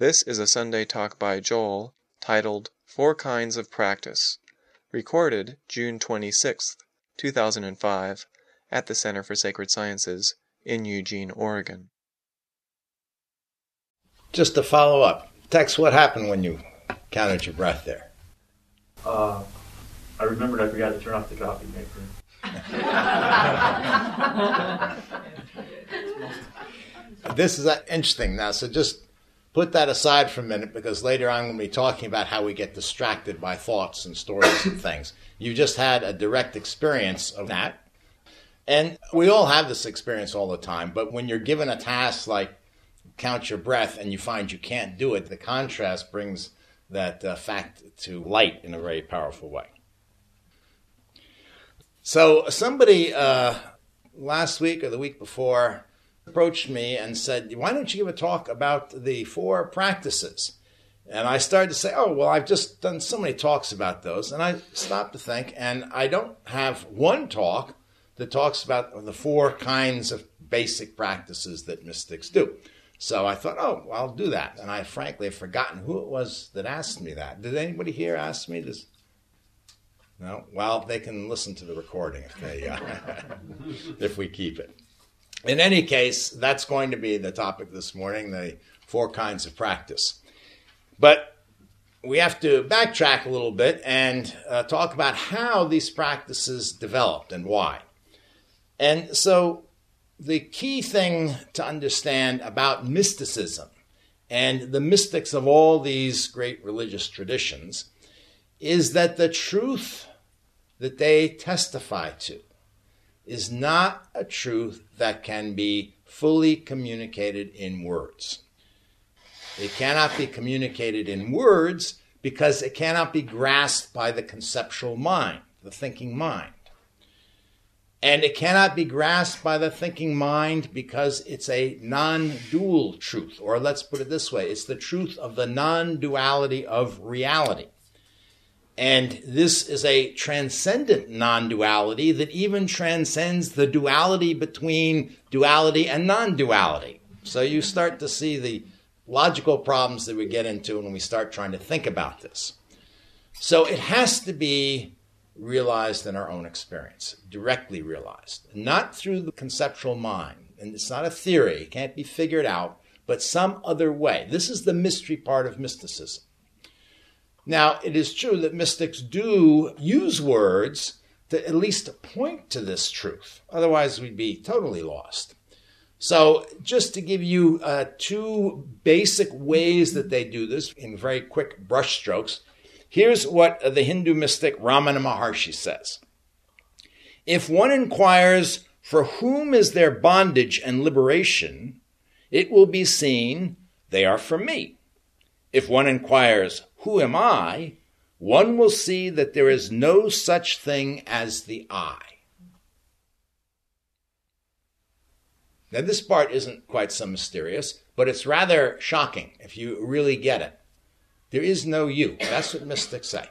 This is a Sunday talk by Joel titled Four Kinds of Practice, recorded June 26, 2005, at the Center for Sacred Sciences in Eugene, Oregon. Just to follow up, Tex, what happened when you counted your breath there? Uh, I remembered I forgot to turn off the coffee maker. this is interesting now, so just put that aside for a minute because later I'm going to be talking about how we get distracted by thoughts and stories and things. You just had a direct experience of that. And we all have this experience all the time, but when you're given a task like count your breath and you find you can't do it, the contrast brings that uh, fact to light in a very powerful way. So, somebody uh, last week or the week before approached me and said, Why don't you give a talk about the four practices? And I started to say, Oh, well, I've just done so many talks about those. And I stopped to think, and I don't have one talk that talks about the four kinds of basic practices that mystics do. So I thought, oh, I'll do that. And I frankly have forgotten who it was that asked me that. Did anybody here ask me this? No? Well, they can listen to the recording if they uh, if we keep it. In any case, that's going to be the topic this morning, the four kinds of practice. But we have to backtrack a little bit and uh, talk about how these practices developed and why. And so, the key thing to understand about mysticism and the mystics of all these great religious traditions is that the truth that they testify to is not a truth that can be fully communicated in words. It cannot be communicated in words because it cannot be grasped by the conceptual mind, the thinking mind. And it cannot be grasped by the thinking mind because it's a non dual truth. Or let's put it this way it's the truth of the non duality of reality. And this is a transcendent non duality that even transcends the duality between duality and non duality. So you start to see the logical problems that we get into when we start trying to think about this. So it has to be realized in our own experience, directly realized, not through the conceptual mind. And it's not a theory, it can't be figured out, but some other way. This is the mystery part of mysticism. Now, it is true that mystics do use words to at least point to this truth. Otherwise, we'd be totally lost. So, just to give you uh, two basic ways that they do this in very quick brushstrokes, here's what the Hindu mystic Ramana Maharshi says If one inquires, for whom is there bondage and liberation, it will be seen they are for me. If one inquires, who am I? One will see that there is no such thing as the I. Now, this part isn't quite so mysterious, but it's rather shocking if you really get it. There is no you. That's what mystics say.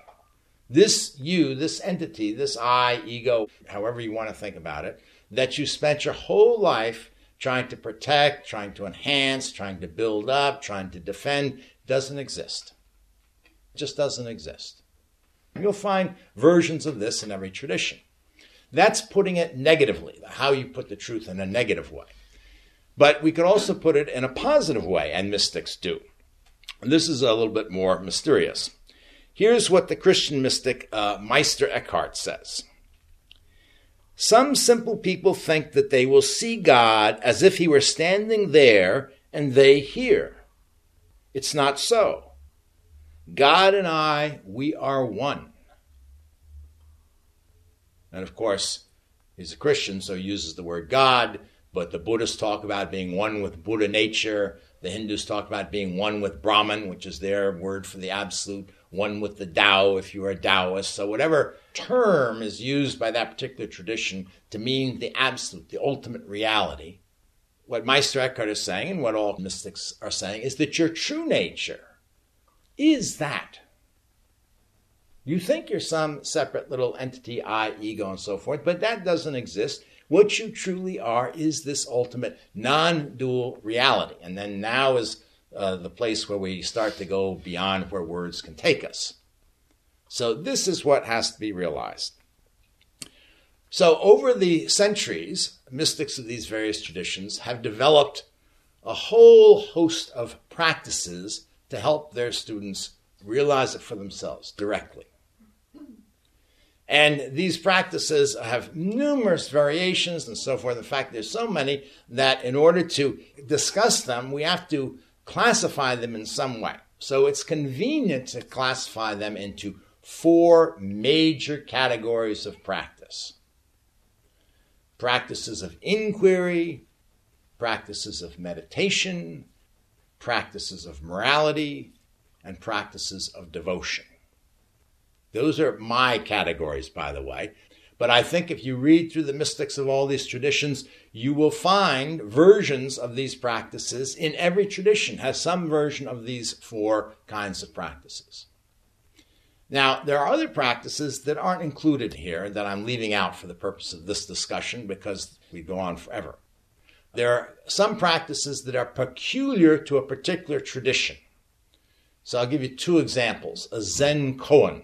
This you, this entity, this I, ego, however you want to think about it, that you spent your whole life trying to protect, trying to enhance, trying to build up, trying to defend, doesn't exist. Just doesn't exist. You'll find versions of this in every tradition. That's putting it negatively, how you put the truth in a negative way. But we could also put it in a positive way, and mystics do. And this is a little bit more mysterious. Here's what the Christian mystic uh, Meister Eckhart says Some simple people think that they will see God as if he were standing there and they here. It's not so. God and I, we are one. And of course, he's a Christian, so he uses the word God, but the Buddhists talk about being one with Buddha nature. The Hindus talk about being one with Brahman, which is their word for the absolute, one with the Tao if you are a Taoist. So, whatever term is used by that particular tradition to mean the absolute, the ultimate reality, what Meister Eckhart is saying and what all mystics are saying is that your true nature is that. You think you're some separate little entity, I, ego, and so forth, but that doesn't exist. What you truly are is this ultimate non dual reality. And then now, is uh, the place where we start to go beyond where words can take us. So, this is what has to be realized. So, over the centuries, mystics of these various traditions have developed a whole host of practices to help their students realize it for themselves directly. And these practices have numerous variations and so forth. In fact, there's so many that in order to discuss them, we have to classify them in some way. So it's convenient to classify them into four major categories of practice practices of inquiry, practices of meditation, practices of morality, and practices of devotion. Those are my categories, by the way. But I think if you read through the mystics of all these traditions, you will find versions of these practices in every tradition has some version of these four kinds of practices. Now, there are other practices that aren't included here that I'm leaving out for the purpose of this discussion because we go on forever. There are some practices that are peculiar to a particular tradition. So I'll give you two examples a Zen koan.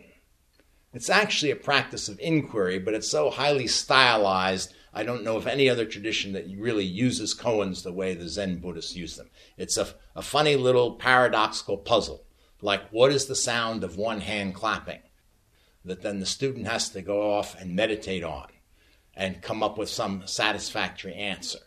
It's actually a practice of inquiry, but it's so highly stylized. I don't know of any other tradition that really uses koans the way the Zen Buddhists use them. It's a, a funny little paradoxical puzzle, like what is the sound of one hand clapping? That then the student has to go off and meditate on and come up with some satisfactory answer.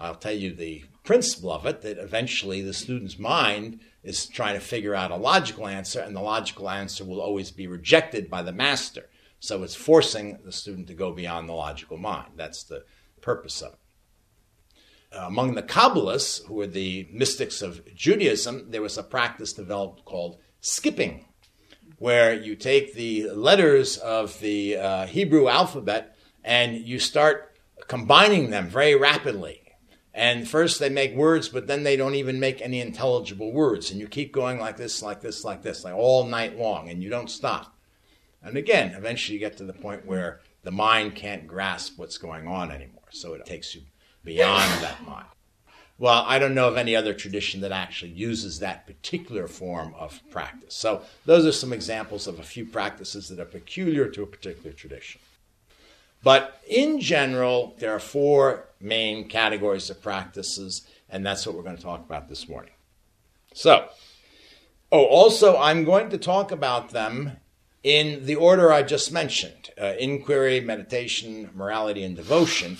I'll tell you the principle of it that eventually the student's mind is trying to figure out a logical answer, and the logical answer will always be rejected by the master. So it's forcing the student to go beyond the logical mind. That's the purpose of it. Uh, among the Kabbalists, who were the mystics of Judaism, there was a practice developed called skipping, where you take the letters of the uh, Hebrew alphabet and you start combining them very rapidly and first they make words, but then they don't even make any intelligible words. And you keep going like this, like this, like this, like all night long, and you don't stop. And again, eventually you get to the point where the mind can't grasp what's going on anymore. So it takes you beyond that mind. Well, I don't know of any other tradition that actually uses that particular form of practice. So those are some examples of a few practices that are peculiar to a particular tradition. But in general, there are four main categories of practices, and that's what we're going to talk about this morning. So, oh, also, I'm going to talk about them in the order I just mentioned uh, inquiry, meditation, morality, and devotion.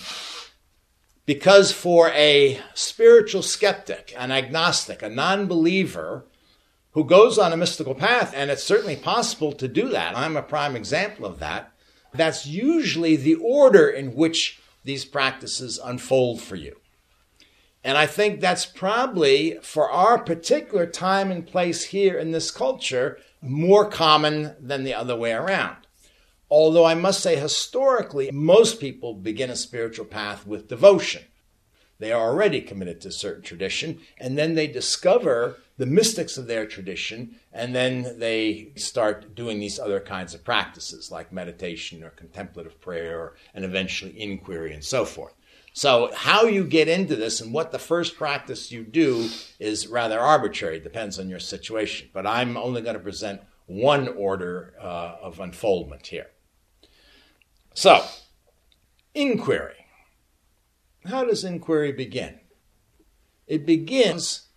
Because for a spiritual skeptic, an agnostic, a non believer who goes on a mystical path, and it's certainly possible to do that, I'm a prime example of that that's usually the order in which these practices unfold for you. And I think that's probably, for our particular time and place here in this culture, more common than the other way around. Although I must say, historically, most people begin a spiritual path with devotion. They are already committed to a certain tradition, and then they discover the mystics of their tradition, and then they start doing these other kinds of practices like meditation or contemplative prayer and eventually inquiry and so forth. So, how you get into this and what the first practice you do is rather arbitrary, it depends on your situation. But I'm only going to present one order uh, of unfoldment here. So, inquiry. How does inquiry begin? It begins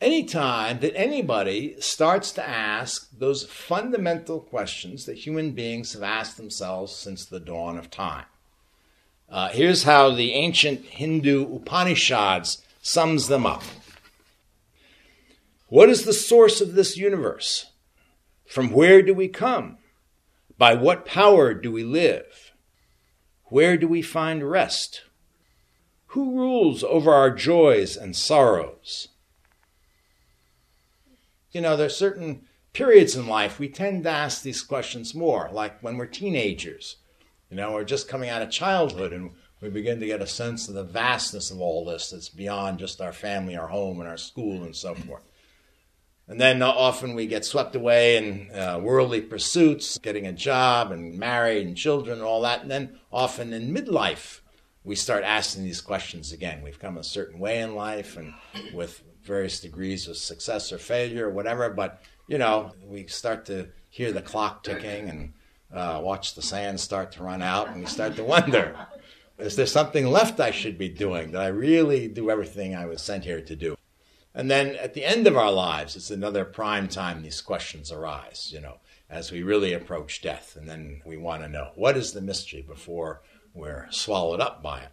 anytime that anybody starts to ask those fundamental questions that human beings have asked themselves since the dawn of time. Uh, here's how the ancient Hindu Upanishads sums them up. What is the source of this universe? From where do we come? By what power do we live? Where do we find rest? Who rules over our joys and sorrows? You know, there are certain periods in life we tend to ask these questions more, like when we're teenagers. You know, we're just coming out of childhood and we begin to get a sense of the vastness of all this that's beyond just our family, our home, and our school, and so forth. And then often we get swept away in uh, worldly pursuits, getting a job and married and children and all that. And then often in midlife, we start asking these questions again. We've come a certain way in life, and with various degrees of success or failure or whatever, but you know, we start to hear the clock ticking and uh, watch the sand start to run out, and we start to wonder is there something left I should be doing? Did I really do everything I was sent here to do? And then at the end of our lives, it's another prime time these questions arise, you know, as we really approach death. And then we want to know what is the mystery before we're swallowed up by it.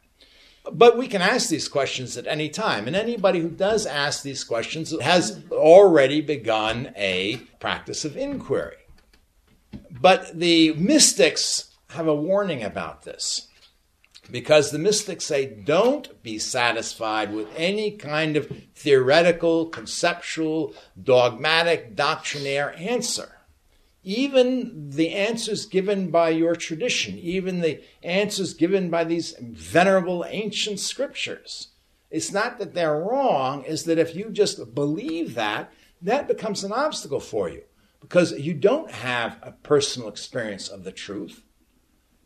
But we can ask these questions at any time. And anybody who does ask these questions has already begun a practice of inquiry. But the mystics have a warning about this. Because the mystics say, don't be satisfied with any kind of theoretical, conceptual, dogmatic, doctrinaire answer even the answers given by your tradition, even the answers given by these venerable ancient scriptures. It's not that they're wrong, it's that if you just believe that, that becomes an obstacle for you because you don't have a personal experience of the truth.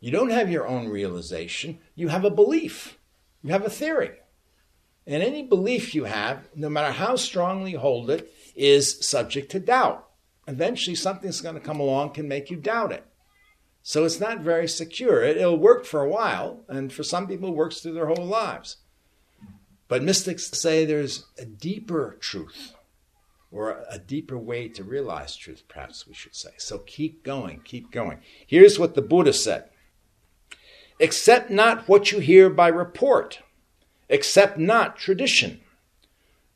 You don't have your own realization. You have a belief, you have a theory. And any belief you have, no matter how strongly you hold it, is subject to doubt eventually something's going to come along can make you doubt it. So it's not very secure. It, will work for a while, and for some people, works through their whole lives. But mystics say there's a deeper truth, or a deeper way to realize truth, perhaps we should say. So keep going, keep going. Here's what the Buddha said Accept not what you hear by report, accept not tradition.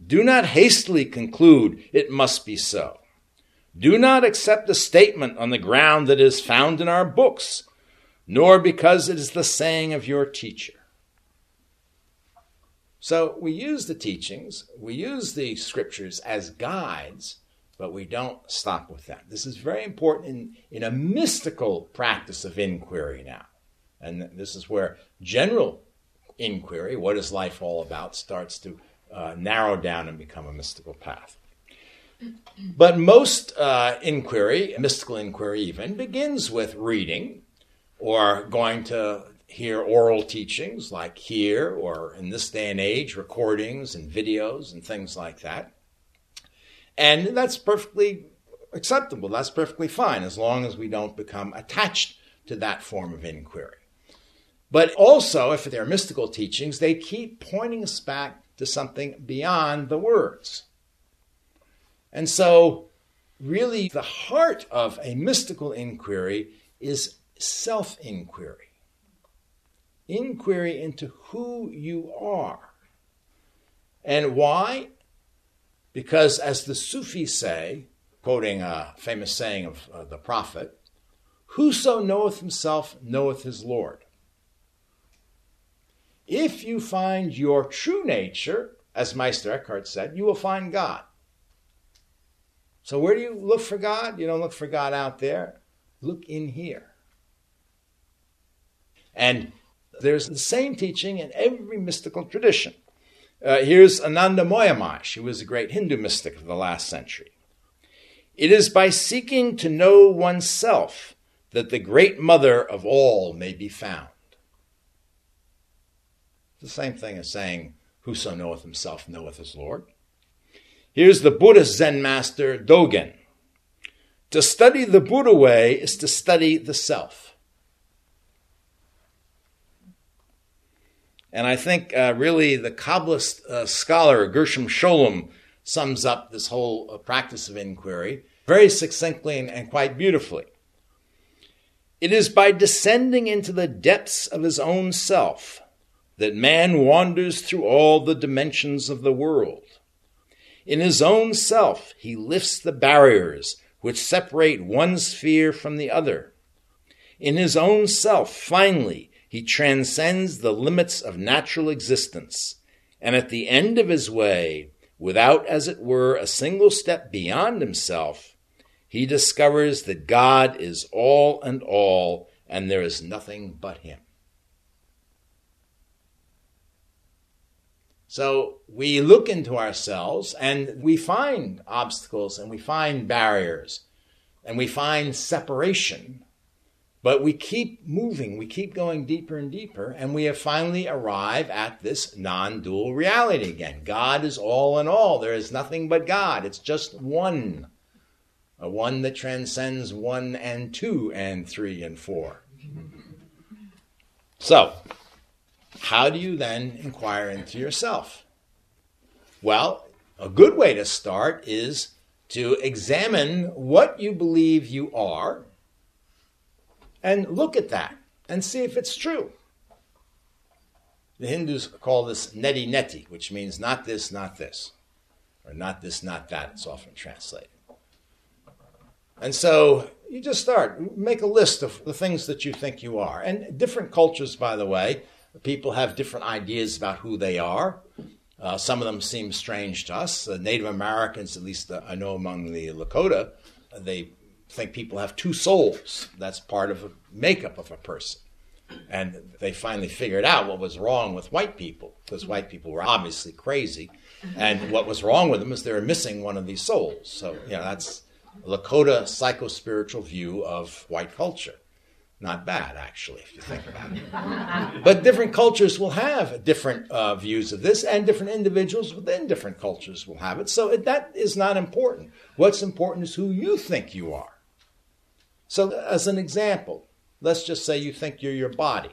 Do not hastily conclude it must be so. Do not accept a statement on the ground that is found in our books, nor because it is the saying of your teacher. So we use the teachings, we use the scriptures as guides, but we don't stop with that. This is very important in, in a mystical practice of inquiry now. And this is where general inquiry, what is life all about, starts to uh, narrow down and become a mystical path. But most uh, inquiry, mystical inquiry even, begins with reading or going to hear oral teachings like here or in this day and age, recordings and videos and things like that. And that's perfectly acceptable. That's perfectly fine as long as we don't become attached to that form of inquiry. But also, if they're mystical teachings, they keep pointing us back to something beyond the words. And so, really, the heart of a mystical inquiry is self inquiry inquiry into who you are. And why? Because, as the Sufis say, quoting a famous saying of uh, the Prophet, Whoso knoweth himself knoweth his Lord. If you find your true nature, as Meister Eckhart said, you will find God. So, where do you look for God? You don't look for God out there. Look in here. And there's the same teaching in every mystical tradition. Uh, here's Anandamayi Ma. She was a great Hindu mystic of the last century. It is by seeking to know oneself that the great mother of all may be found. It's the same thing as saying, Whoso knoweth himself knoweth his Lord. Here's the Buddhist Zen master, Dogen. To study the Buddha way is to study the self. And I think uh, really the Kabbalist uh, scholar Gershom Scholem sums up this whole uh, practice of inquiry very succinctly and, and quite beautifully. It is by descending into the depths of his own self that man wanders through all the dimensions of the world. In his own self, he lifts the barriers which separate one sphere from the other. In his own self, finally, he transcends the limits of natural existence, and at the end of his way, without, as it were, a single step beyond himself, he discovers that God is all and all, and there is nothing but him. So we look into ourselves and we find obstacles and we find barriers and we find separation. But we keep moving, we keep going deeper and deeper, and we have finally arrived at this non dual reality again. God is all in all. There is nothing but God. It's just one. A one that transcends one and two and three and four. So, how do you then inquire into yourself? Well, a good way to start is to examine what you believe you are and look at that and see if it's true. The Hindus call this neti neti, which means not this, not this, or not this, not that, it's often translated. And so you just start, make a list of the things that you think you are. And different cultures, by the way, people have different ideas about who they are. Uh, some of them seem strange to us. Uh, Native Americans, at least I know among the Lakota, they think people have two souls. That's part of the makeup of a person. And they finally figured out what was wrong with white people, because white people were obviously crazy. And what was wrong with them is they were missing one of these souls. So, you know, that's Lakota psycho-spiritual view of white culture. Not bad, actually, if you think about it. but different cultures will have different uh, views of this, and different individuals within different cultures will have it. So it, that is not important. What's important is who you think you are. So, as an example, let's just say you think you're your body.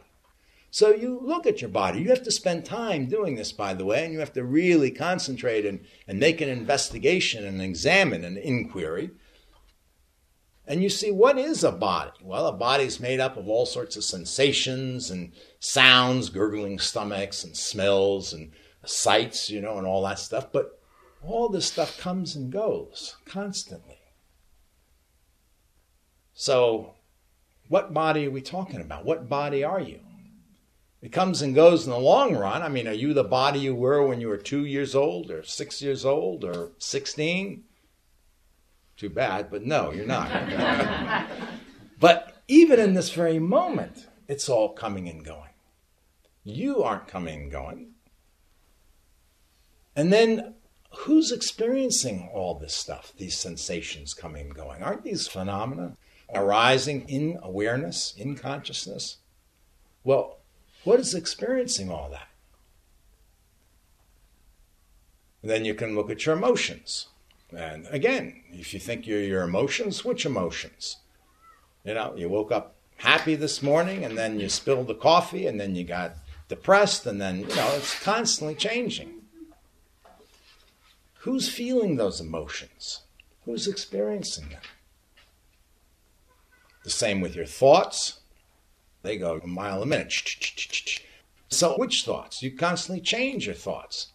So you look at your body. You have to spend time doing this, by the way, and you have to really concentrate and, and make an investigation and examine an inquiry and you see, what is a body? Well, a body is made up of all sorts of sensations and sounds, gurgling stomachs and smells and sights, you know, and all that stuff. But all this stuff comes and goes constantly. So, what body are we talking about? What body are you? It comes and goes in the long run. I mean, are you the body you were when you were two years old, or six years old, or 16? Too bad, but no, you're not. but even in this very moment, it's all coming and going. You aren't coming and going. And then who's experiencing all this stuff, these sensations coming and going? Aren't these phenomena arising in awareness, in consciousness? Well, what is experiencing all that? And then you can look at your emotions. And again, if you think you're your emotions, which emotions? You know, you woke up happy this morning and then you spilled the coffee and then you got depressed and then, you know, it's constantly changing. Who's feeling those emotions? Who's experiencing them? The same with your thoughts. They go a mile a minute. So, which thoughts? You constantly change your thoughts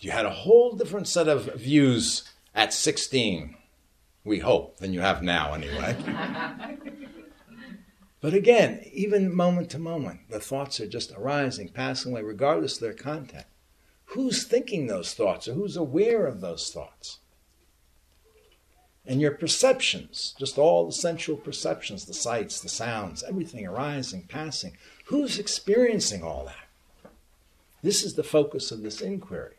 you had a whole different set of views at 16, we hope, than you have now, anyway. but again, even moment to moment, the thoughts are just arising, passing away, regardless of their content. Who's thinking those thoughts or who's aware of those thoughts? And your perceptions, just all the sensual perceptions, the sights, the sounds, everything arising, passing. Who's experiencing all that? This is the focus of this inquiry.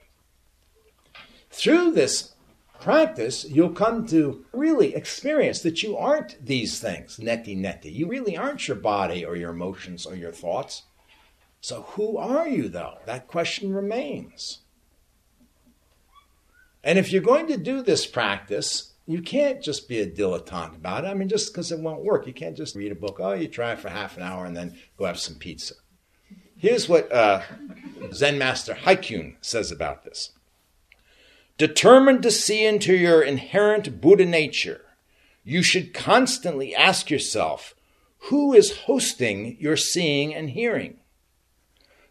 Through this practice, you'll come to really experience that you aren't these things, neti neti. You really aren't your body or your emotions or your thoughts. So, who are you, though? That question remains. And if you're going to do this practice, you can't just be a dilettante about it. I mean, just because it won't work, you can't just read a book. Oh, you try it for half an hour and then go have some pizza. Here's what uh, Zen Master Hakuin says about this. Determined to see into your inherent Buddha nature, you should constantly ask yourself who is hosting your seeing and hearing?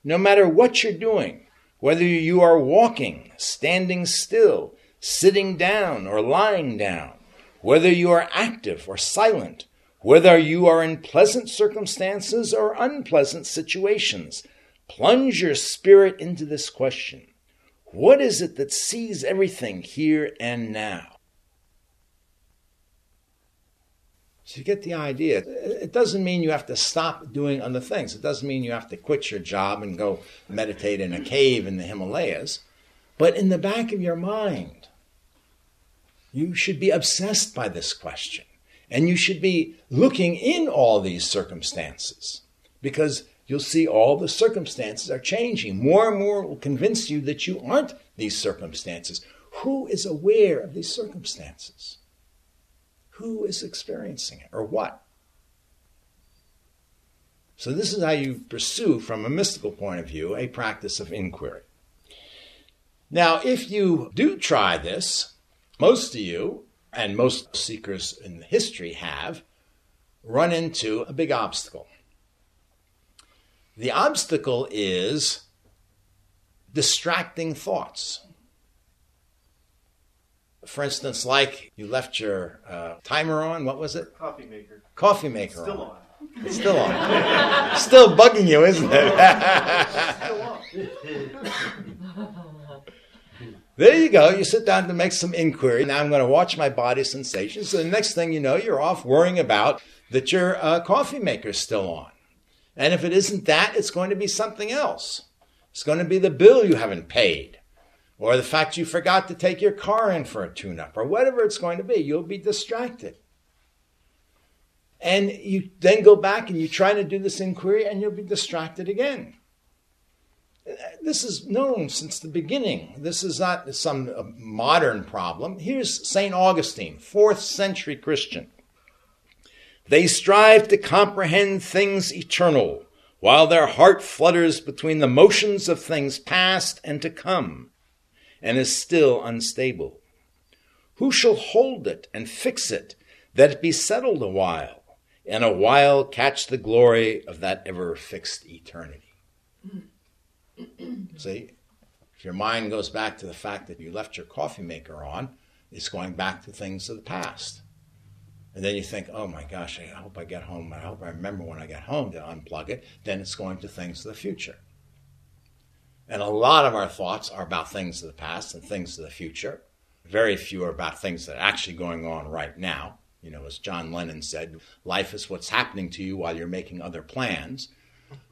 No matter what you're doing, whether you are walking, standing still, sitting down, or lying down, whether you are active or silent, whether you are in pleasant circumstances or unpleasant situations, plunge your spirit into this question what is it that sees everything here and now? So you get the idea. It doesn't mean you have to stop doing other things. It doesn't mean you have to quit your job and go meditate in a cave in the Himalayas. But in the back of your mind, you should be obsessed by this question. And you should be looking in all these circumstances because you'll see all the circumstances are changing. More and more will convince you that you aren't these circumstances. Who is aware of these circumstances? Who is experiencing it or what? So, this is how you pursue, from a mystical point of view, a practice of inquiry. Now, if you do try this, most of you, and most seekers in history have, run into a big obstacle. The obstacle is distracting thoughts. For instance, like you left your uh, timer on, what was it? Coffee maker. Coffee maker Still on. on. It's still on. still bugging you, isn't it? Still on. There you go. You sit down to make some inquiry. Now I'm going to watch my body sensations. So the next thing you know, you're off worrying about that your uh, coffee maker's still on. And if it isn't that, it's going to be something else. It's going to be the bill you haven't paid, or the fact you forgot to take your car in for a tune up, or whatever it's going to be. You'll be distracted. And you then go back and you try to do this inquiry, and you'll be distracted again this is known since the beginning. This is not some uh, modern problem. Here's St. Augustine, fourth century Christian. They strive to comprehend things eternal, while their heart flutters between the motions of things past and to come, and is still unstable. Who shall hold it and fix it, that it be settled a while, and a while catch the glory of that ever fixed eternity? See, if your mind goes back to the fact that you left your coffee maker on, it's going back to things of the past. And then you think, oh my gosh, I hope I get home. I hope I remember when I get home to unplug it. Then it's going to things of the future. And a lot of our thoughts are about things of the past and things of the future. Very few are about things that are actually going on right now. You know, as John Lennon said, life is what's happening to you while you're making other plans.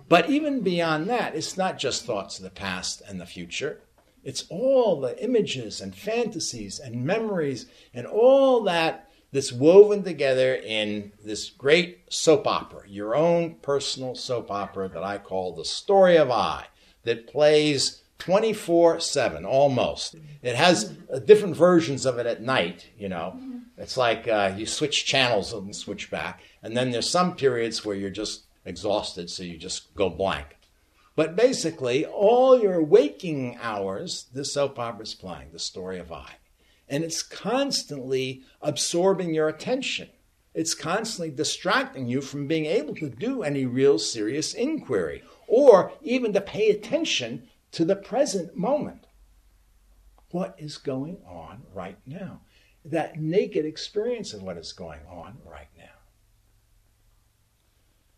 But even beyond that, it's not just thoughts of the past and the future. It's all the images and fantasies and memories and all that that's woven together in this great soap opera, your own personal soap opera that I call The Story of I, that plays 24 7 almost. It has uh, different versions of it at night, you know. It's like uh, you switch channels and switch back. And then there's some periods where you're just exhausted, so you just go blank. But basically, all your waking hours, this soap opera is playing, the story of I. And it's constantly absorbing your attention. It's constantly distracting you from being able to do any real serious inquiry or even to pay attention to the present moment. What is going on right now? That naked experience of what is going on right now.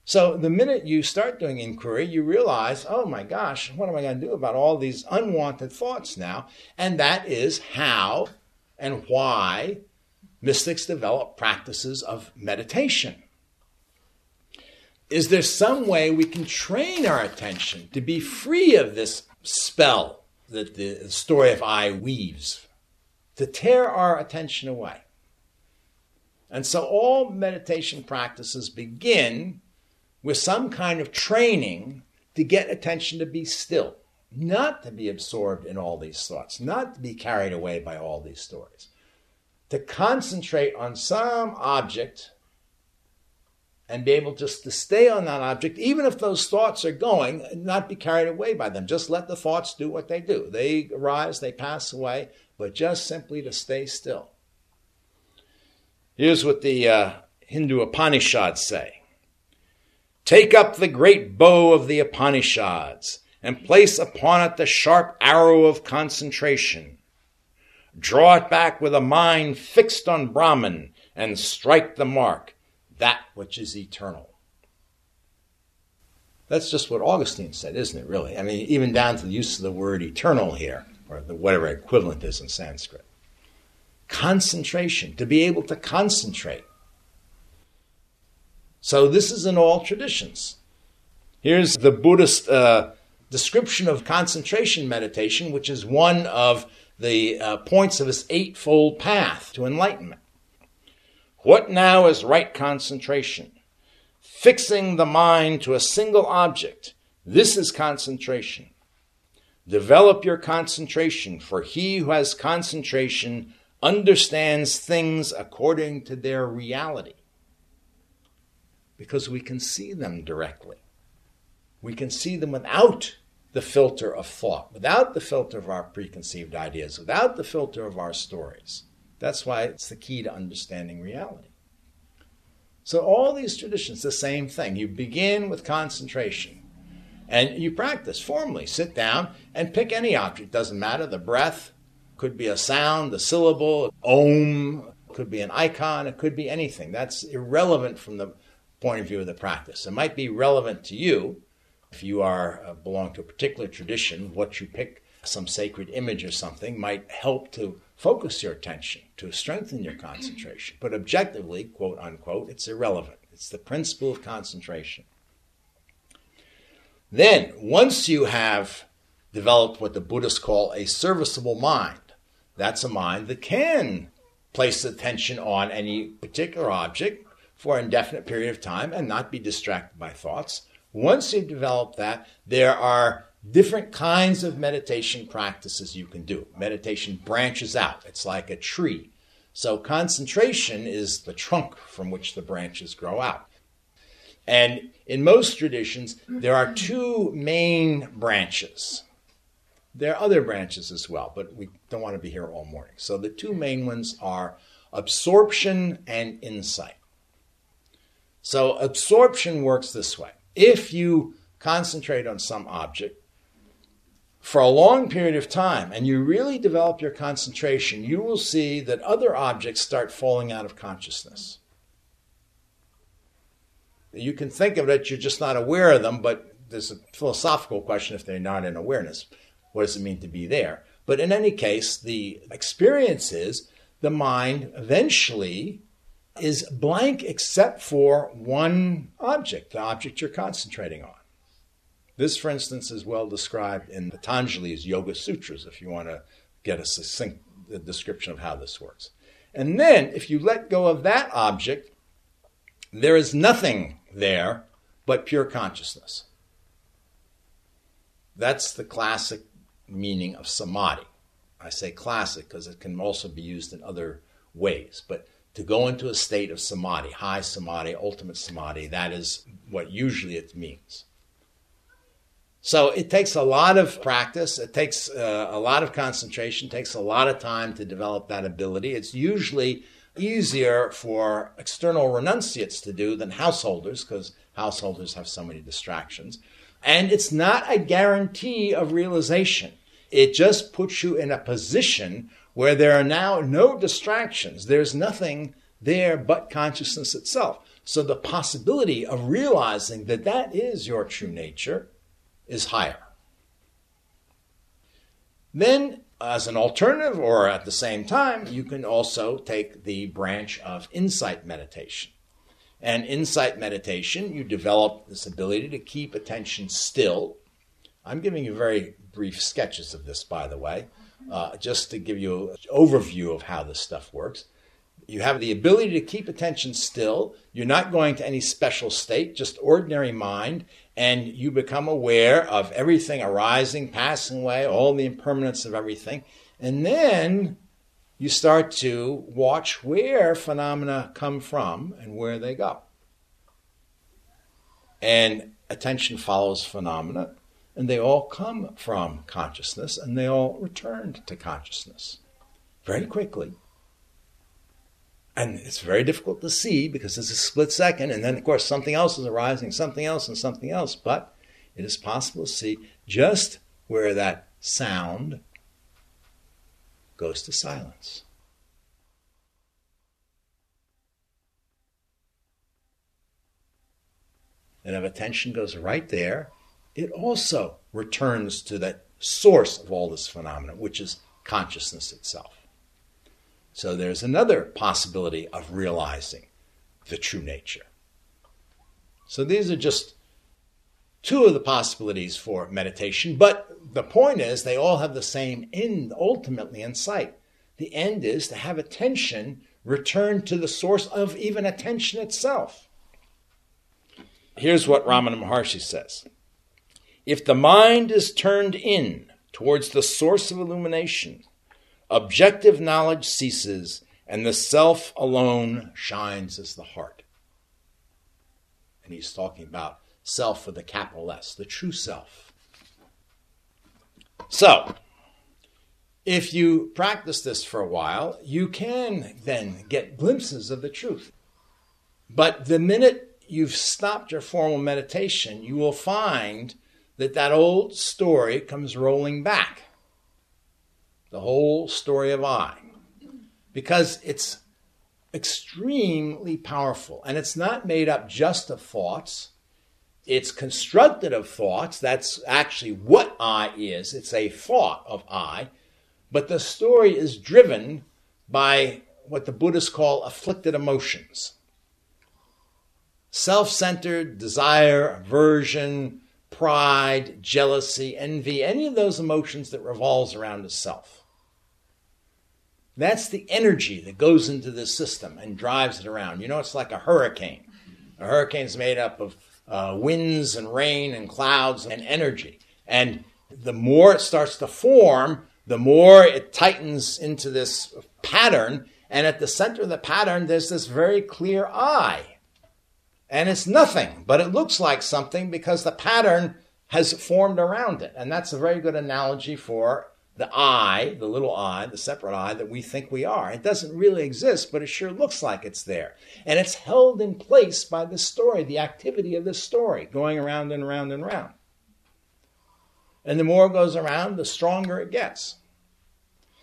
So the minute you start doing inquiry, you realize, oh my gosh, what am I going to do about all these unwanted thoughts now? And that is how and why mystics develop practices of meditation. Is there some way we can train our attention to be free of this spell that the story of I weaves, to tear our attention away? And so all meditation practices begin with some kind of training to get attention to be still, not to be absorbed in all these thoughts, not to be carried away by all these stories, to concentrate on some object and be able just to stay on that object, even if those thoughts are going, not be carried away by them. Just let the thoughts do what they do. They arise, they pass away, but just simply to stay still. Here's what the uh, Hindu Upanishads say Take up the great bow of the Upanishads and place upon it the sharp arrow of concentration. Draw it back with a mind fixed on Brahman and strike the mark, that which is eternal. That's just what Augustine said, isn't it, really? I mean, even down to the use of the word eternal here, or the, whatever equivalent is in Sanskrit. Concentration, to be able to concentrate. So this is in all traditions. Here's the Buddhist uh, description of concentration meditation, which is one of the uh, points of his eightfold path to enlightenment. What now is right concentration? Fixing the mind to a single object. This is concentration. Develop your concentration, for he who has concentration understands things according to their reality. Because we can see them directly. We can see them without the filter of thought, without the filter of our preconceived ideas, without the filter of our stories. That's why it's the key to understanding reality. So, all these traditions, the same thing. You begin with concentration and you practice formally. Sit down and pick any object, doesn't matter. The breath could be a sound, the syllable, om, could be an icon, it could be anything. That's irrelevant from the point of view of the practice. It might be relevant to you if you are uh, belong to a particular tradition, what you pick, some sacred image or something, might help to focus your attention, to strengthen your concentration. But objectively, quote unquote, it's irrelevant. It's the principle of concentration. Then, once you have developed what the Buddhists call a serviceable mind, that's a mind that can place attention on any particular object for an indefinite period of time and not be distracted by thoughts. Once you've developed that, there are different kinds of meditation practices you can do. Meditation branches out, it's like a tree. So, concentration is the trunk from which the branches grow out. And in most traditions, there are two main branches. There are other branches as well, but we don't want to be here all morning. So, the two main ones are absorption and insight. So, absorption works this way if you concentrate on some object for a long period of time and you really develop your concentration, you will see that other objects start falling out of consciousness. You can think of it, you're just not aware of them, but there's a philosophical question if they're not in awareness. What does it mean to be there? But in any case, the experience is the mind eventually is blank except for one object, the object you're concentrating on. This, for instance, is well described in the Patanjali's Yoga Sutras, if you want to get a succinct description of how this works. And then, if you let go of that object, there is nothing there but pure consciousness. That's the classic meaning of samadhi. I say classic because it can also be used in other ways, but to go into a state of samadhi, high samadhi, ultimate samadhi, that is what usually it means. So it takes a lot of practice, it takes uh, a lot of concentration, takes a lot of time to develop that ability. It's usually easier for external renunciates to do than householders because householders have so many distractions. And it's not a guarantee of realization. It just puts you in a position where there are now no distractions. There's nothing there but consciousness itself. So the possibility of realizing that that is your true nature is higher. Then, as an alternative or at the same time, you can also take the branch of insight meditation. And insight meditation, you develop this ability to keep attention still. I'm giving you very brief sketches of this, by the way uh, just to give you an overview of how this stuff works. You have the ability to keep attention still. You're not going to any special state, just ordinary mind, and you become aware of everything arising, passing away, all the impermanence of everything. And then you start to watch where phenomena come from and where they go. And attention follows phenomena and they all come from consciousness and they all returned to consciousness very quickly. And it's very difficult to see because it's a split second, and then, of course, something else is arising, something else, and something else. But it is possible to see just where that sound goes to silence. And if attention goes right there, it also returns to that source of all this phenomena, which is consciousness itself. So there's another possibility of realizing the true nature. So these are just two of the possibilities for meditation, but the point is they all have the same end ultimately in sight. The end is to have attention return to the source of even attention itself. Here's what Ramana Maharshi says If the mind is turned in towards the source of illumination, objective knowledge ceases and the self alone shines as the heart. And he's talking about self with a capital S, the true self. So, if you practice this for a while, you can then get glimpses of the truth. But the minute you've stopped your formal meditation, you will find that that old story comes rolling back. The whole story of I. Because it's extremely powerful and it's not made up just of thoughts. It's constructed of thoughts. That's actually what I is. It's a thought of I. But the story is driven by what the Buddhists call afflicted emotions self centered desire, aversion, pride, jealousy, envy, any of those emotions that revolves around the self. That's the energy that goes into this system and drives it around. You know, it's like a hurricane. A hurricane is made up of uh, winds and rain and clouds and energy. And the more it starts to form, the more it tightens into this pattern. And at the center of the pattern, there's this very clear I and it's nothing, but it looks like something because the pattern has formed around it. And that's a very good analogy for the I, the little I, the separate I that we think we are. It doesn't really exist, but it sure looks like it's there. And it's held in place by the story, the activity of the story, going around and around and around. And the more it goes around, the stronger it gets.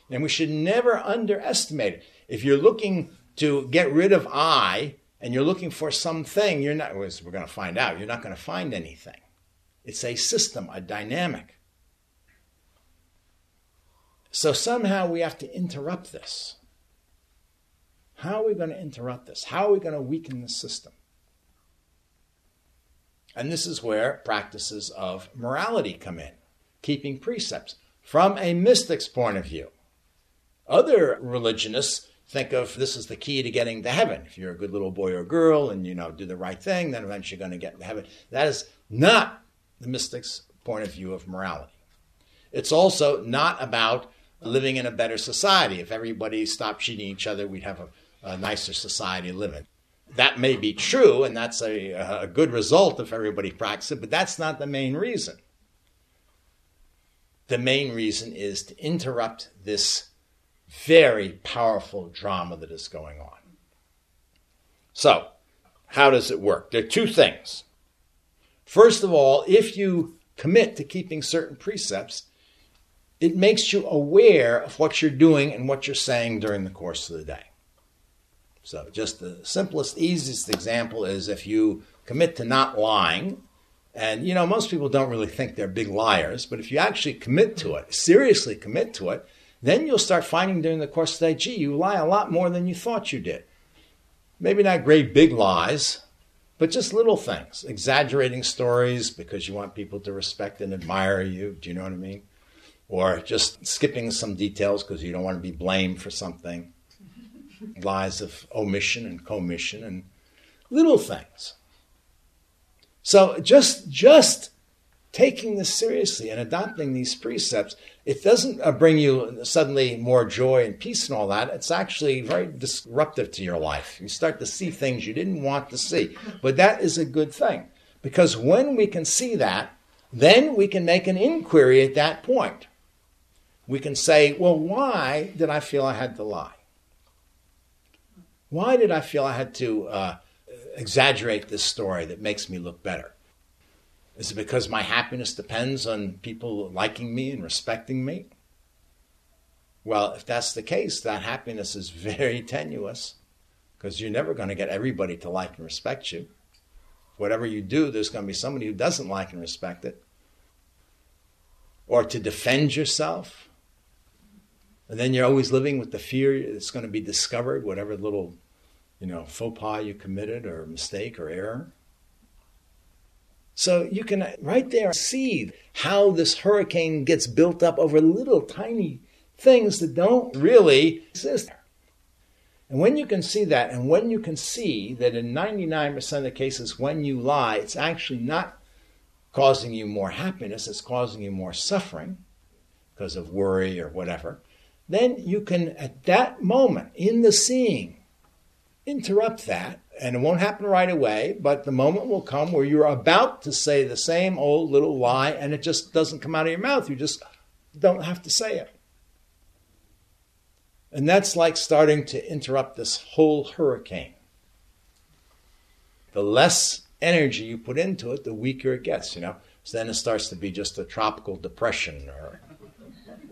And we should never underestimate it. If you're looking to get rid of I, and you're looking for something, you're not, we're going to find out, you're not going to find anything. It's a system, a dynamic. So somehow we have to interrupt this. How are we going to interrupt this? How are we going to weaken the system? And this is where practices of morality come in, keeping precepts from a mystic's point of view. Other religionists think of this as the key to getting to heaven. If you're a good little boy or girl and you know do the right thing, then eventually you're going to get to heaven. That is not the mystic's point of view of morality. It's also not about living in a better society. If everybody stopped cheating each other, we'd have a, a nicer society in. That may be true, and that's a, a good result if everybody practices it, but that's not the main reason. The main reason is to interrupt this very powerful drama that is going on. So, how does it work? There are two things. First of all, if you commit to keeping certain precepts, it makes you aware of what you're doing and what you're saying during the course of the day. So, just the simplest, easiest example is if you commit to not lying, and you know, most people don't really think they're big liars, but if you actually commit to it, seriously commit to it, then you'll start finding during the course of the day, gee, you lie a lot more than you thought you did. Maybe not great big lies, but just little things, exaggerating stories because you want people to respect and admire you. Do you know what I mean? Or just skipping some details because you don't want to be blamed for something. Lies of omission and commission and little things. So just just taking this seriously and adopting these precepts, it doesn't uh, bring you suddenly more joy and peace and all that. It's actually very disruptive to your life. You start to see things you didn't want to see. But that is a good thing because when we can see that, then we can make an inquiry at that point. We can say, well, why did I feel I had to lie? Why did I feel I had to uh, exaggerate this story that makes me look better? Is it because my happiness depends on people liking me and respecting me? Well, if that's the case, that happiness is very tenuous because you're never going to get everybody to like and respect you. Whatever you do, there's going to be somebody who doesn't like and respect it. Or to defend yourself. And then you're always living with the fear it's going to be discovered, whatever little, you know, faux pas you committed or mistake or error. So you can right there see how this hurricane gets built up over little tiny things that don't really exist. And when you can see that, and when you can see that in 99% of the cases when you lie, it's actually not causing you more happiness, it's causing you more suffering because of worry or whatever, then you can, at that moment, in the seeing, interrupt that. And it won't happen right away, but the moment will come where you're about to say the same old little lie and it just doesn't come out of your mouth. You just don't have to say it. And that's like starting to interrupt this whole hurricane. The less energy you put into it, the weaker it gets, you know. So then it starts to be just a tropical depression or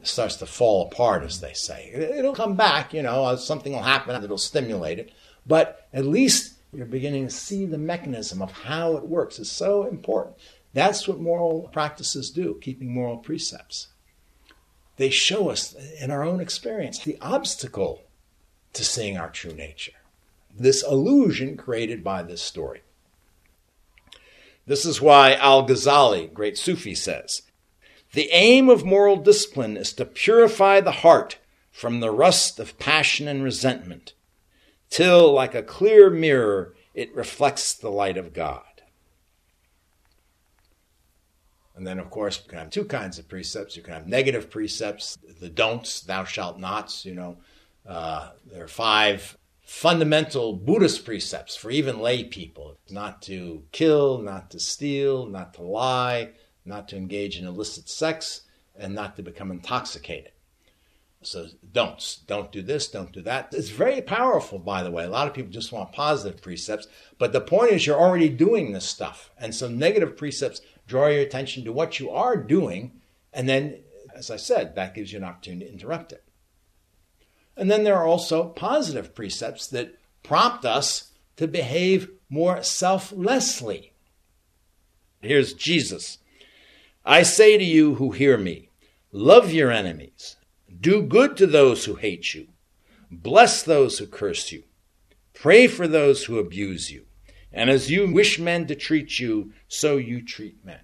it starts to fall apart, as they say. It'll come back, you know, uh, something will happen that'll stimulate it. But at least you're beginning to see the mechanism of how it works. It's so important. That's what moral practices do, keeping moral precepts. They show us in our own experience the obstacle to seeing our true nature, this illusion created by this story. This is why Al Ghazali, great Sufi, says The aim of moral discipline is to purify the heart from the rust of passion and resentment, till, like a clear mirror, it reflects the light of God. And then, of course, you can have two kinds of precepts. You can have negative precepts, the don'ts, thou shalt nots. You know, uh, there are five fundamental Buddhist precepts for even lay people not to kill, not to steal, not to lie, not to engage in illicit sex, and not to become intoxicated. So don'ts. Don't do this, don't do that. It's very powerful, by the way. A lot of people just want positive precepts, but the point is you're already doing this stuff. And so negative precepts draw your attention to what you are doing, and then, as I said, that gives you an opportunity to interrupt it. And then there are also positive precepts that prompt us to behave more selflessly. Here's Jesus I say to you who hear me, love your enemies, do good to those who hate you, bless those who curse you, pray for those who abuse you. And as you wish men to treat you, so you treat men.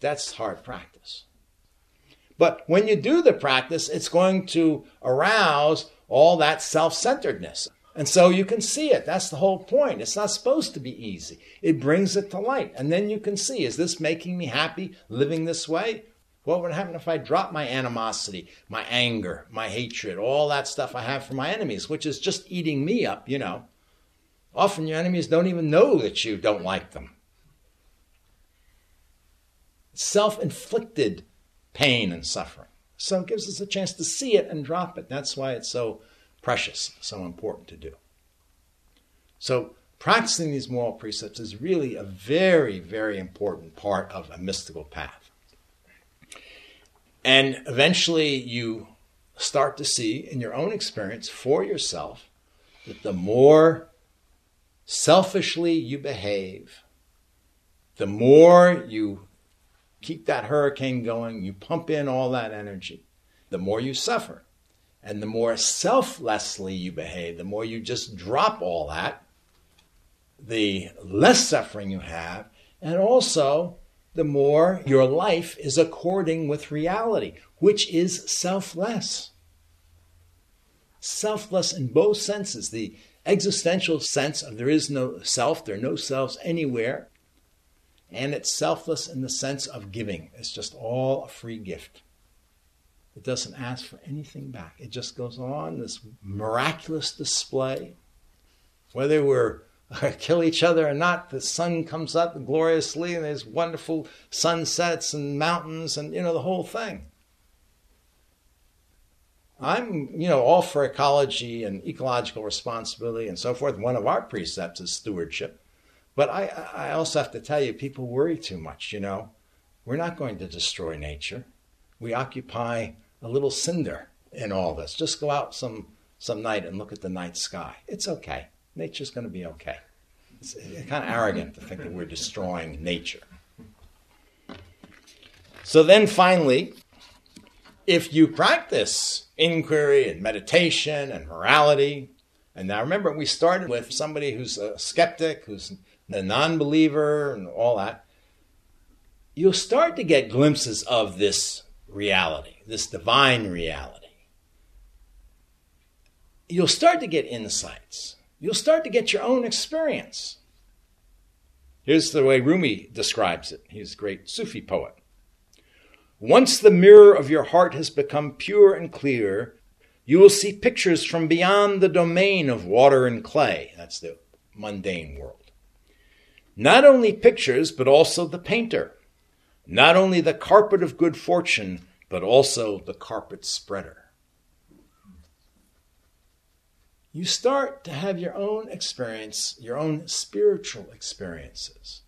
That's hard practice. But when you do the practice, it's going to arouse all that self centeredness. And so you can see it. That's the whole point. It's not supposed to be easy. It brings it to light. And then you can see is this making me happy living this way? What would happen if I drop my animosity, my anger, my hatred, all that stuff I have for my enemies, which is just eating me up, you know? Often your enemies don't even know that you don't like them. Self inflicted pain and suffering. So it gives us a chance to see it and drop it. That's why it's so precious, so important to do. So practicing these moral precepts is really a very, very important part of a mystical path. And eventually you start to see in your own experience for yourself that the more selfishly you behave, the more you keep that hurricane going, you pump in all that energy, the more you suffer. And the more selflessly you behave, the more you just drop all that, the less suffering you have, and also the more your life is according with reality, which is selfless. Selfless in both senses the existential sense of there is no self, there are no selves anywhere. And it's selfless in the sense of giving. It's just all a free gift. It doesn't ask for anything back. It just goes on this miraculous display. Whether we're Uh, kill each other or not, the sun comes up gloriously and there's wonderful sunsets and mountains and you know the whole thing. I'm, you know, all for ecology and ecological responsibility and so forth. One of our precepts is stewardship. But I, I also have to tell you, people worry too much, you know. We're not going to destroy nature. We occupy a little cinder in all this. Just go out some, some night and look at the night sky. It's okay. Nature's going to be okay. It's kind of arrogant to think that we're destroying nature. So then finally, if you practice inquiry and meditation and morality, and now remember, we started with somebody who's a skeptic, who's a non believer, and all that, you'll start to get glimpses of this reality, this divine reality. you'll start to get insights. You'll start to get your own experience. Here's the way Rumi describes it. He's a great Sufi poet. Once the mirror of your heart has become pure and clear, you will see pictures from beyond the domain of water and clay. That's the mundane world. Not only pictures, but also the painter. Not only the carpet of good fortune, but also the carpet spreader. You start to have your own experience, your own spiritual experiences.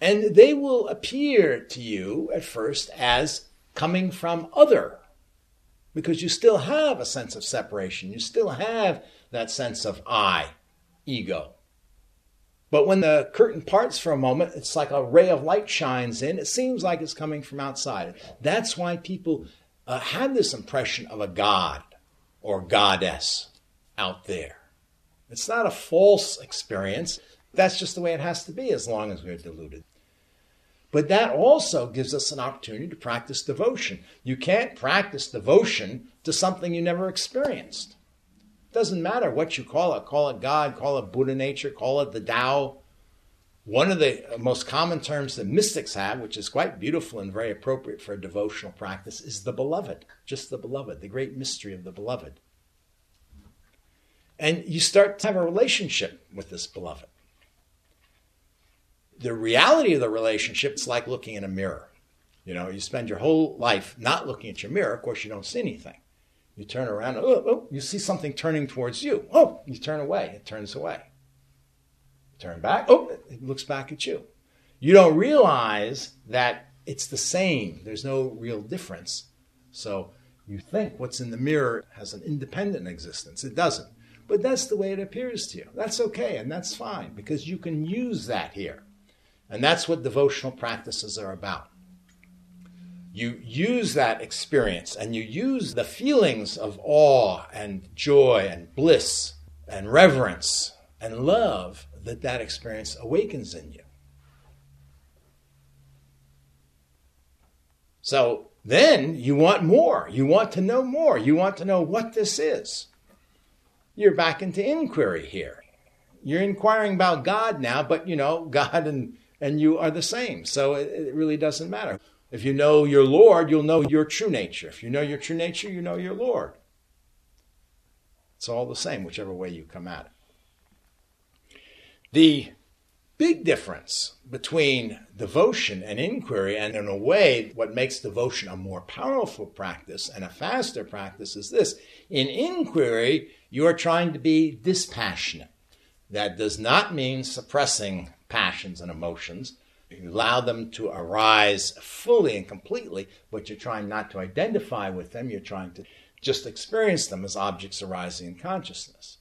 And they will appear to you at first as coming from other, because you still have a sense of separation. You still have that sense of I, ego. But when the curtain parts for a moment, it's like a ray of light shines in. It seems like it's coming from outside. That's why people uh, have this impression of a God or goddess out there. It's not a false experience. That's just the way it has to be as long as we're deluded. But that also gives us an opportunity to practice devotion. You can't practice devotion to something you never experienced. It doesn't matter what you call it call it God, call it Buddha nature, call it the Tao. One of the most common terms that mystics have, which is quite beautiful and very appropriate for a devotional practice, is the beloved, just the beloved, the great mystery of the beloved. And you start to have a relationship with this beloved the reality of the relationship is like looking in a mirror. You know, you spend your whole life not looking at your mirror. Of course, you don't see anything. You turn around, oh, oh, you see something turning towards you. Oh, you turn away, it turns away. Turn back, oh, it looks back at you. You don't realize that it's the same. There's no real difference. So you think what's in the mirror has an independent existence. It doesn't. But that's the way it appears to you. That's okay, and that's fine because you can use that here. And that's what devotional practices are about. You use that experience and you use the feelings of awe and joy and bliss and reverence and love that that experience awakens in you. So then you want more. You want to know more. You want to know what this is. You're back into inquiry here. You're inquiring about God now, but you know, God and and you are the same. So it, it really doesn't matter. If you know your Lord, you'll know your true nature. If you know your true nature, you know your Lord. It's all the same, whichever way you come at it. The big difference between devotion and inquiry, and in a way, what makes devotion a more powerful practice and a faster practice is this. In inquiry, you are trying to be dispassionate. That does not mean suppressing passions and emotions. You allow them to arise fully and completely, but you're trying not to identify with them. You're trying to just experience them as objects arising in consciousness.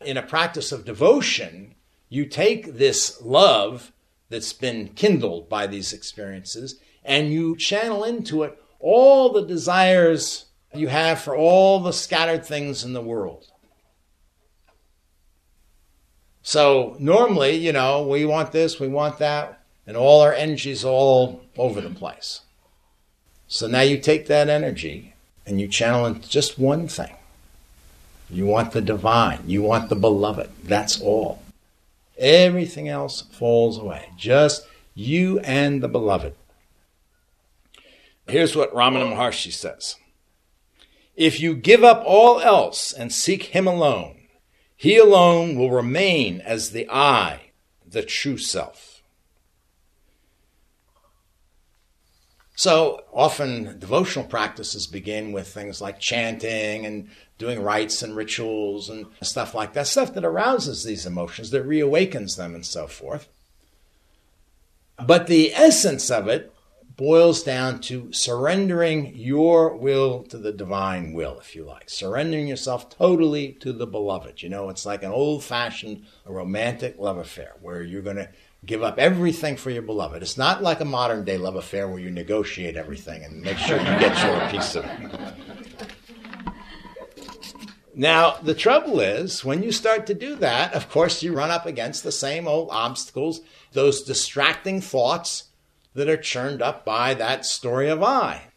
In a practice of devotion, you take this love that's been kindled by these experiences and you channel into it all the desires you have for all the scattered things in the world. So normally, you know, we want this, we want that, and all our energy's all over the place. So now you take that energy and you channel into just one thing. You want the divine, you want the beloved. That's all. Everything else falls away. Just you and the beloved. Here's what Ramana Maharshi says If you give up all else and seek him alone, he alone will remain as the I, the true self. So often devotional practices begin with things like chanting and doing rites and rituals and stuff like that, stuff that arouses these emotions, that reawakens them and so forth. But the essence of it boils down to surrendering your will to the divine will, if you like. Surrendering yourself totally to the beloved. You know, it's like an old fashioned romantic love affair where you're going to give up everything for your beloved. It's not like a modern day love affair where you negotiate everything and make sure you get your piece of it. Now, the trouble is, when you start to do that, of course, you run up against the same old obstacles, those distracting thoughts that are churned up by that story of I.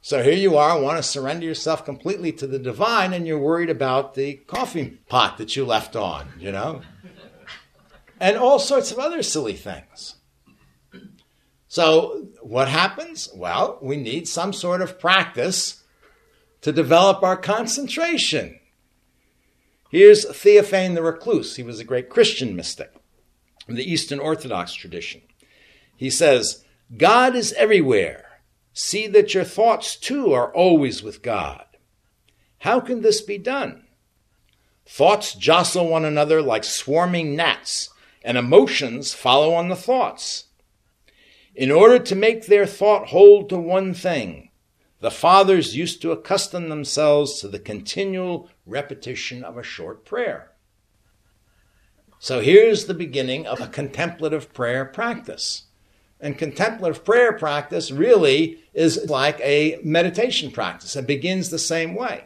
So here you are, want to surrender yourself completely to the divine, and you're worried about the coffee pot that you left on, you know? And all sorts of other silly things. So, what happens? Well, we need some sort of practice to develop our concentration. Here's Theophane the Recluse. He was a great Christian mystic in the Eastern Orthodox tradition. He says, God is everywhere. See that your thoughts too are always with God. How can this be done? Thoughts jostle one another like swarming gnats, and emotions follow on the thoughts. In order to make their thought hold to one thing, the fathers used to accustom themselves to the continual repetition of a short prayer. So here's the beginning of a contemplative prayer practice. And contemplative prayer practice really is like a meditation practice. It begins the same way.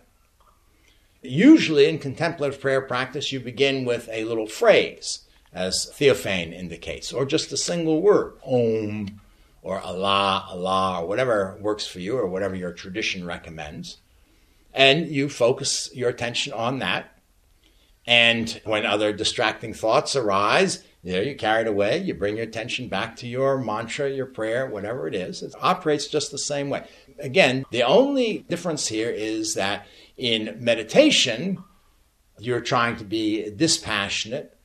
Usually in contemplative prayer practice, you begin with a little phrase, as Theophane indicates, or just a single word, Om, or Allah, Allah, or whatever works for you or whatever your tradition recommends. And you focus your attention on that. And when other distracting thoughts arise, there you carry it away, you bring your attention back to your mantra, your prayer, whatever it is. It operates just the same way. Again, the only difference here is that in meditation, you're trying to be dispassionate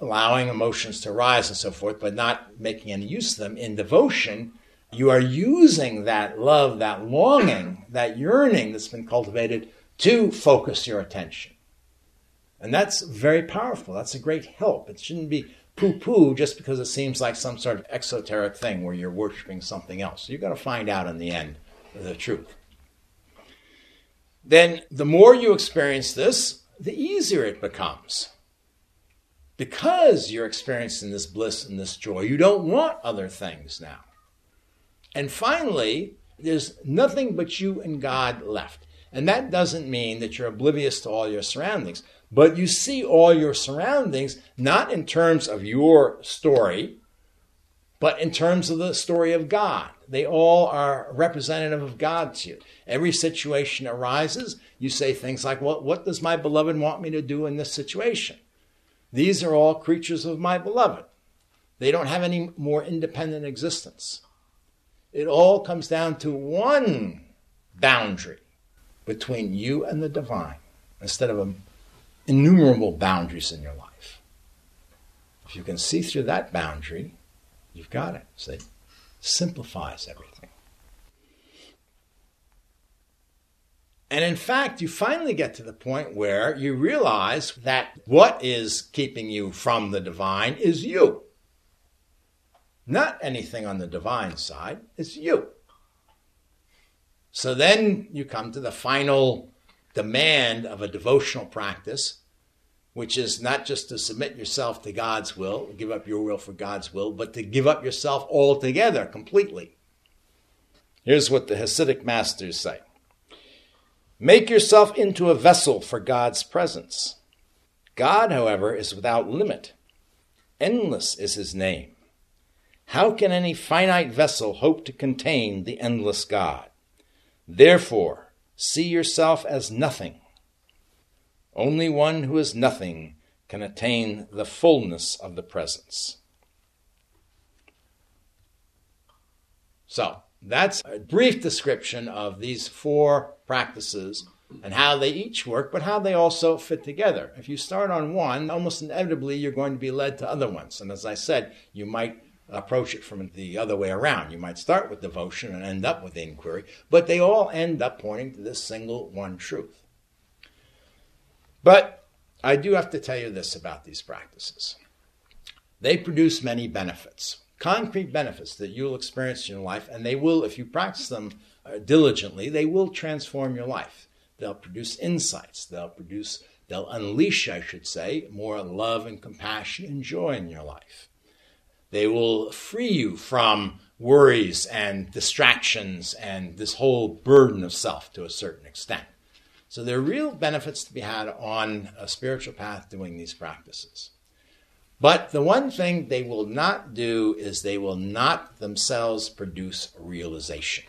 allowing emotions to rise and so forth, but not making any use of them. In devotion, you are using that love, that longing, that yearning that's been cultivated to focus your attention. And that's very powerful. That's a great help. It shouldn't be poo poo just because it seems like some sort of exoteric thing where you're worshiping something else. You're going to find out in the end the truth. Then, the more you experience this, the easier it becomes because you're experiencing this bliss and this joy, you don't want other things now. And finally, there's nothing but you and God left. And that doesn't mean that you're oblivious to all your surroundings, but you see all your surroundings not in terms of your story, but in terms of the story of God. They all are representative of God to you. Every situation arises, you say things like, Well, what does my beloved want me to do in this situation? These are all creatures of my beloved. They don't have any more independent existence. It all comes down to one boundary between you and the divine instead of innumerable boundaries in your life. If you can see through that boundary, you've got it. See? Simplifies everything. And in fact, you finally get to the point where you realize that what is keeping you from the divine is you. Not anything on the divine side, it's you. So then you come to the final demand of a devotional practice, which is not just to submit yourself to God's will, give up your will for God's will, but to give up yourself altogether, completely. Here's what the Hasidic masters say Make yourself into a vessel for God's presence. God, however, is without limit. Endless is his name. How can any finite vessel hope to contain the endless God? Therefore, see yourself as nothing. Only one who is nothing can attain the fullness of the presence. So, that's a brief description of these four practices and how they each work, but how they also fit together. If you start on one, almost inevitably you're going to be led to other ones. And as I said, you might approach it from the other way around. You might start with devotion and end up with inquiry, but they all end up pointing to this single one truth. But I do have to tell you this about these practices they produce many benefits concrete benefits that you'll experience in your life, and they will, if you practice them uh, diligently, they will transform your life. They'll produce insights. They'll produce, they'll unleash, I should say, more love and compassion and joy in your life. They will free you from worries and distractions and this whole burden of self to a certain extent. So there are real benefits to be had on a spiritual path doing these practices. But the one thing they will not do is they will not themselves produce realization.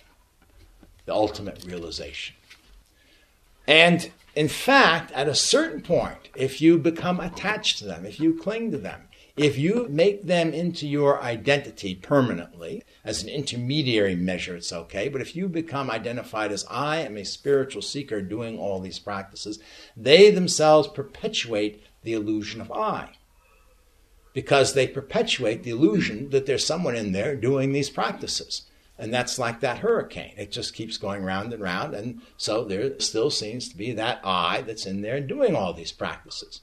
the ultimate realization. And in fact, at a certain point, if you become attached to them, if you cling to them, if you make them into your identity permanently, as an intermediary measure, it's okay. But if you become identified as I am a spiritual seeker doing all these practices, they themselves perpetuate the illusion of I. Because they perpetuate the illusion that there's someone in there doing these practices. And that's like that hurricane. It just keeps going round and round. And so there still seems to be that I that's in there doing all these practices.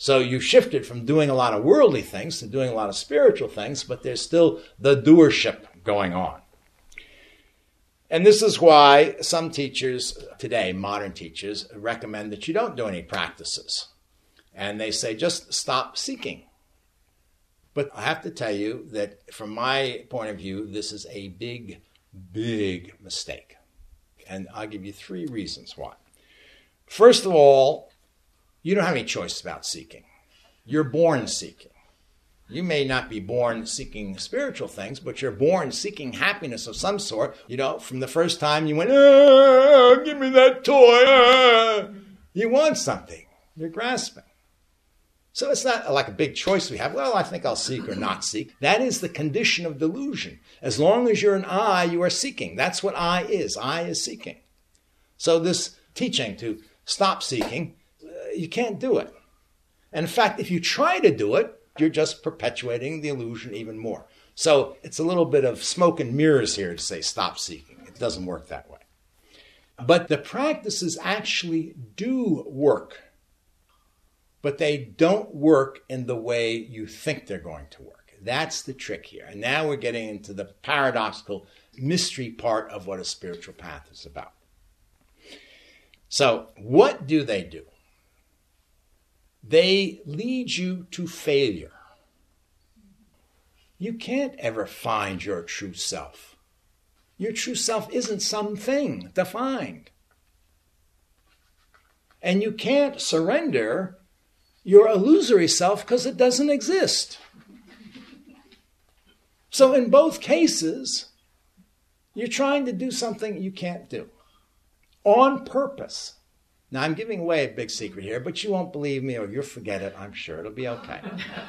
So you shifted from doing a lot of worldly things to doing a lot of spiritual things, but there's still the doership going on. And this is why some teachers today, modern teachers, recommend that you don't do any practices. And they say just stop seeking. But I have to tell you that from my point of view, this is a big, big mistake. And I'll give you three reasons why. First of all, you don't have any choice about seeking. You're born seeking. You may not be born seeking spiritual things, but you're born seeking happiness of some sort. You know, from the first time you went, ah, give me that toy, ah. you want something. You're grasping. So it's not like a big choice we have. Well, I think I'll seek or not seek. That is the condition of delusion. As long as you're an I, you are seeking. That's what I is. I is seeking. So this teaching to stop seeking, you can't do it. And in fact, if you try to do it, you're just perpetuating the illusion even more. So it's a little bit of smoke and mirrors here to say stop seeking. It doesn't work that way. But the practices actually do work but they don't work in the way you think they're going to work. That's the trick here. And now we're getting into the paradoxical mystery part of what a spiritual path is about. So, what do they do? They lead you to failure. You can't ever find your true self. Your true self isn't something defined. And you can't surrender your illusory self because it doesn't exist. So, in both cases, you're trying to do something you can't do on purpose. Now, I'm giving away a big secret here, but you won't believe me or you'll forget it. I'm sure it'll be okay.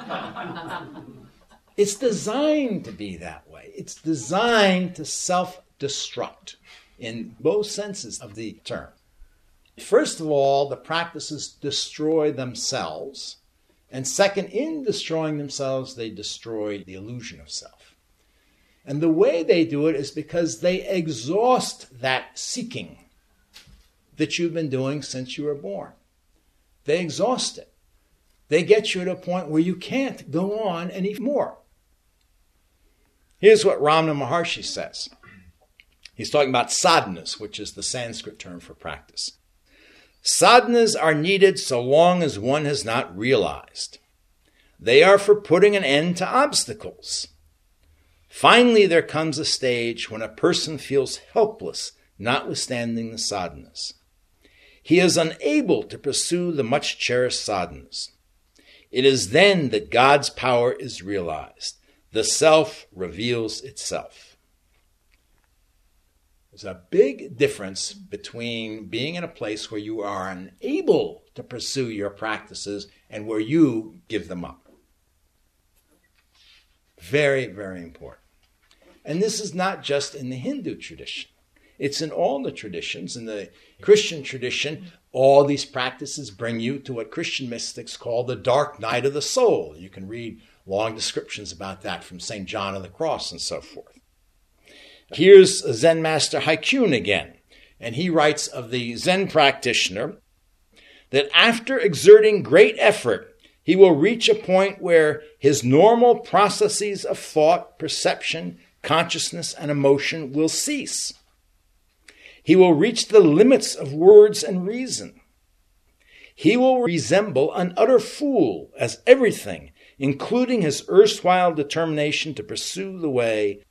it's designed to be that way, it's designed to self destruct in both senses of the term. First of all, the practices destroy themselves. And second, in destroying themselves, they destroy the illusion of self. And the way they do it is because they exhaust that seeking that you've been doing since you were born. They exhaust it. They get you to a point where you can't go on anymore. Here's what Ramana Maharshi says. He's talking about sadhanas, which is the Sanskrit term for practice. Sadhanas are needed so long as one has not realized. They are for putting an end to obstacles. Finally, there comes a stage when a person feels helpless, notwithstanding the sadhanas. He is unable to pursue the much cherished sadhanas. It is then that God's power is realized. The self reveals itself. There's a big difference between being in a place where you are unable to pursue your practices and where you give them up. Very, very important. And this is not just in the Hindu tradition. It's in all the traditions. In the Christian tradition, all these practices bring you to what Christian mystics call the dark night of the soul. You can read long descriptions about that from St. John of the Cross and so forth. Here's Zen Master Hakuin again, and he writes of the Zen practitioner that after exerting great effort, he will reach a point where his normal processes of thought, perception, consciousness, and emotion will cease. He will reach the limits of words and reason. He will resemble an utter fool as everything, including his erstwhile determination to pursue the way,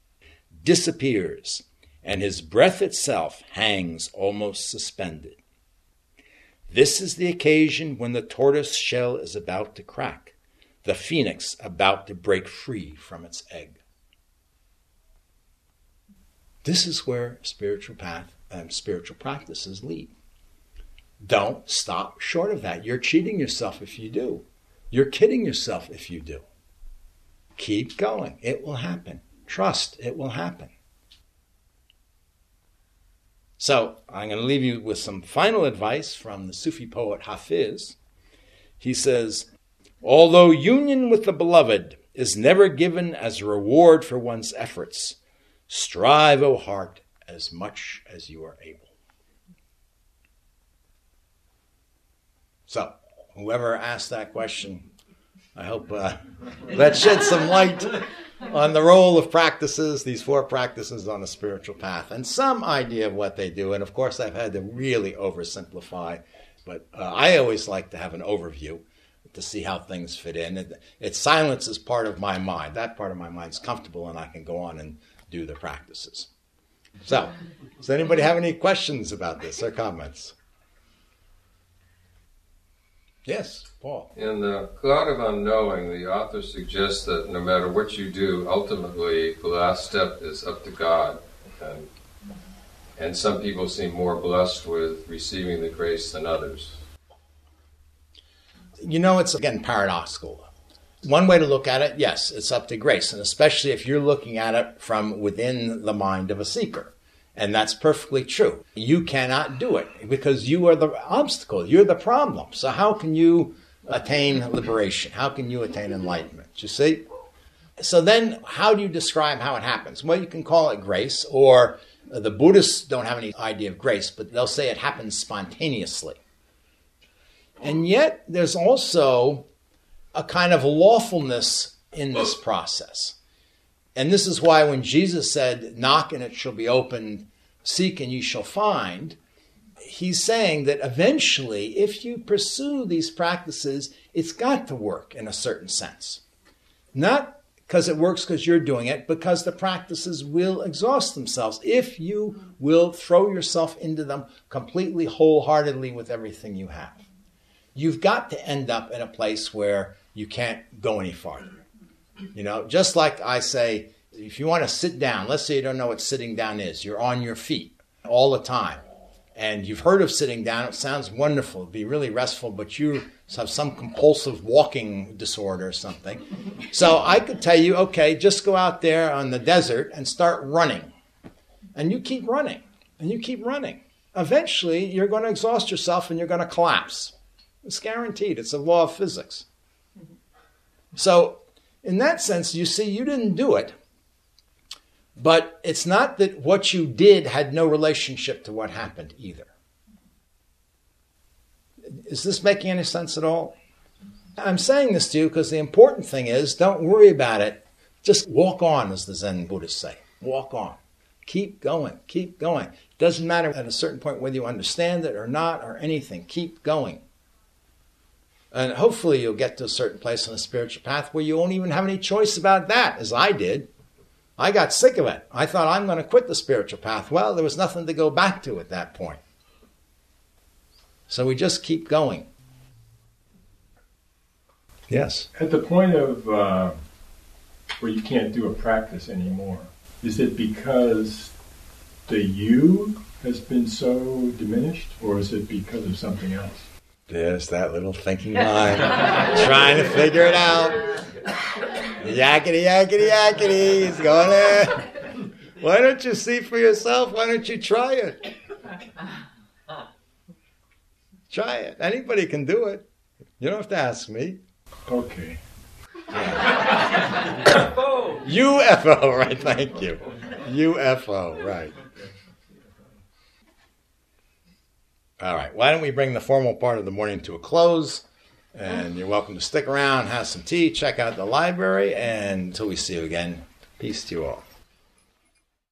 disappears, and his breath itself hangs almost suspended. This is the occasion when the tortoise shell is about to crack, the phoenix about to break free from its egg. This is where spiritual path um, spiritual practices lead. Don't stop short of that. You're cheating yourself if you do. You're kidding yourself if you do. Keep going. It will happen. Trust it will happen. So I'm going to leave you with some final advice from the Sufi poet Hafiz. He says, Although union with the beloved is never given as a reward for one's efforts, strive, O heart, as much as you are able. So, whoever asked that question, I hope uh, that shed some light on the role of practices, these four practices on a spiritual path, and some idea of what they do. And of course, I've had to really oversimplify, but uh, I always like to have an overview to see how things fit in. It, it silences part of my mind. That part of my mind's comfortable, and I can go on and do the practices. So, does anybody have any questions about this or comments? Yes, Paul. In the cloud of unknowing, the author suggests that no matter what you do, ultimately the last step is up to God. And, and some people seem more blessed with receiving the grace than others. You know, it's again paradoxical. One way to look at it, yes, it's up to grace, and especially if you're looking at it from within the mind of a seeker. And that's perfectly true. You cannot do it because you are the obstacle. You're the problem. So how can you attain liberation? How can you attain enlightenment? You see? So then how do you describe how it happens? Well, you can call it grace or the Buddhists don't have any idea of grace, but they'll say it happens spontaneously. And yet there's also a kind of lawfulness in this process. And this is why when Jesus said, Knock and it shall be opened, seek and you shall find, he's saying that eventually, if you pursue these practices, it's got to work in a certain sense. Not because it works because you're doing it, because the practices will exhaust themselves if you will throw yourself into them completely wholeheartedly with everything you have. You've got to end up in a place where you can't go any farther. You know, just like I say, if you want to sit down, let's say you don't know what sitting down is, you're on your feet all the time. And you've heard of sitting down, it sounds wonderful, it'd be really restful, but you have some compulsive walking disorder or something. So I could tell you, okay, just go out there on the desert and start running. And you keep running, and you keep running. Eventually, you're going to exhaust yourself and you're going to collapse. It's guaranteed, it's a law of physics. So, in that sense, you see, you didn't do it. But it's not that what you did had no relationship to what happened either. Is this making any sense at all? I'm saying this to you because the important thing is don't worry about it. Just walk on, as the Zen Buddhists say. Walk on. Keep going. Keep going. Doesn't matter at a certain point whether you understand it or not or anything. Keep going. And hopefully you'll get to a certain place on the spiritual path where you won't even have any choice about that, as I did. I got sick of it. I thought I'm going to quit the spiritual path. Well, there was nothing to go back to at that point. So we just keep going. Yes. At the point of uh, where you can't do a practice anymore, is it because the you has been so diminished, or is it because of something else? There's that little thinking mind trying to figure it out. Yakety, yakety, yakety. He's going in. Why don't you see for yourself? Why don't you try it? Try it. Anybody can do it. You don't have to ask me. Okay. UFO, right? Thank you. UFO, right. All right. Why don't we bring the formal part of the morning to a close? And you're welcome to stick around, have some tea, check out the library, and until we see you again, peace to you all.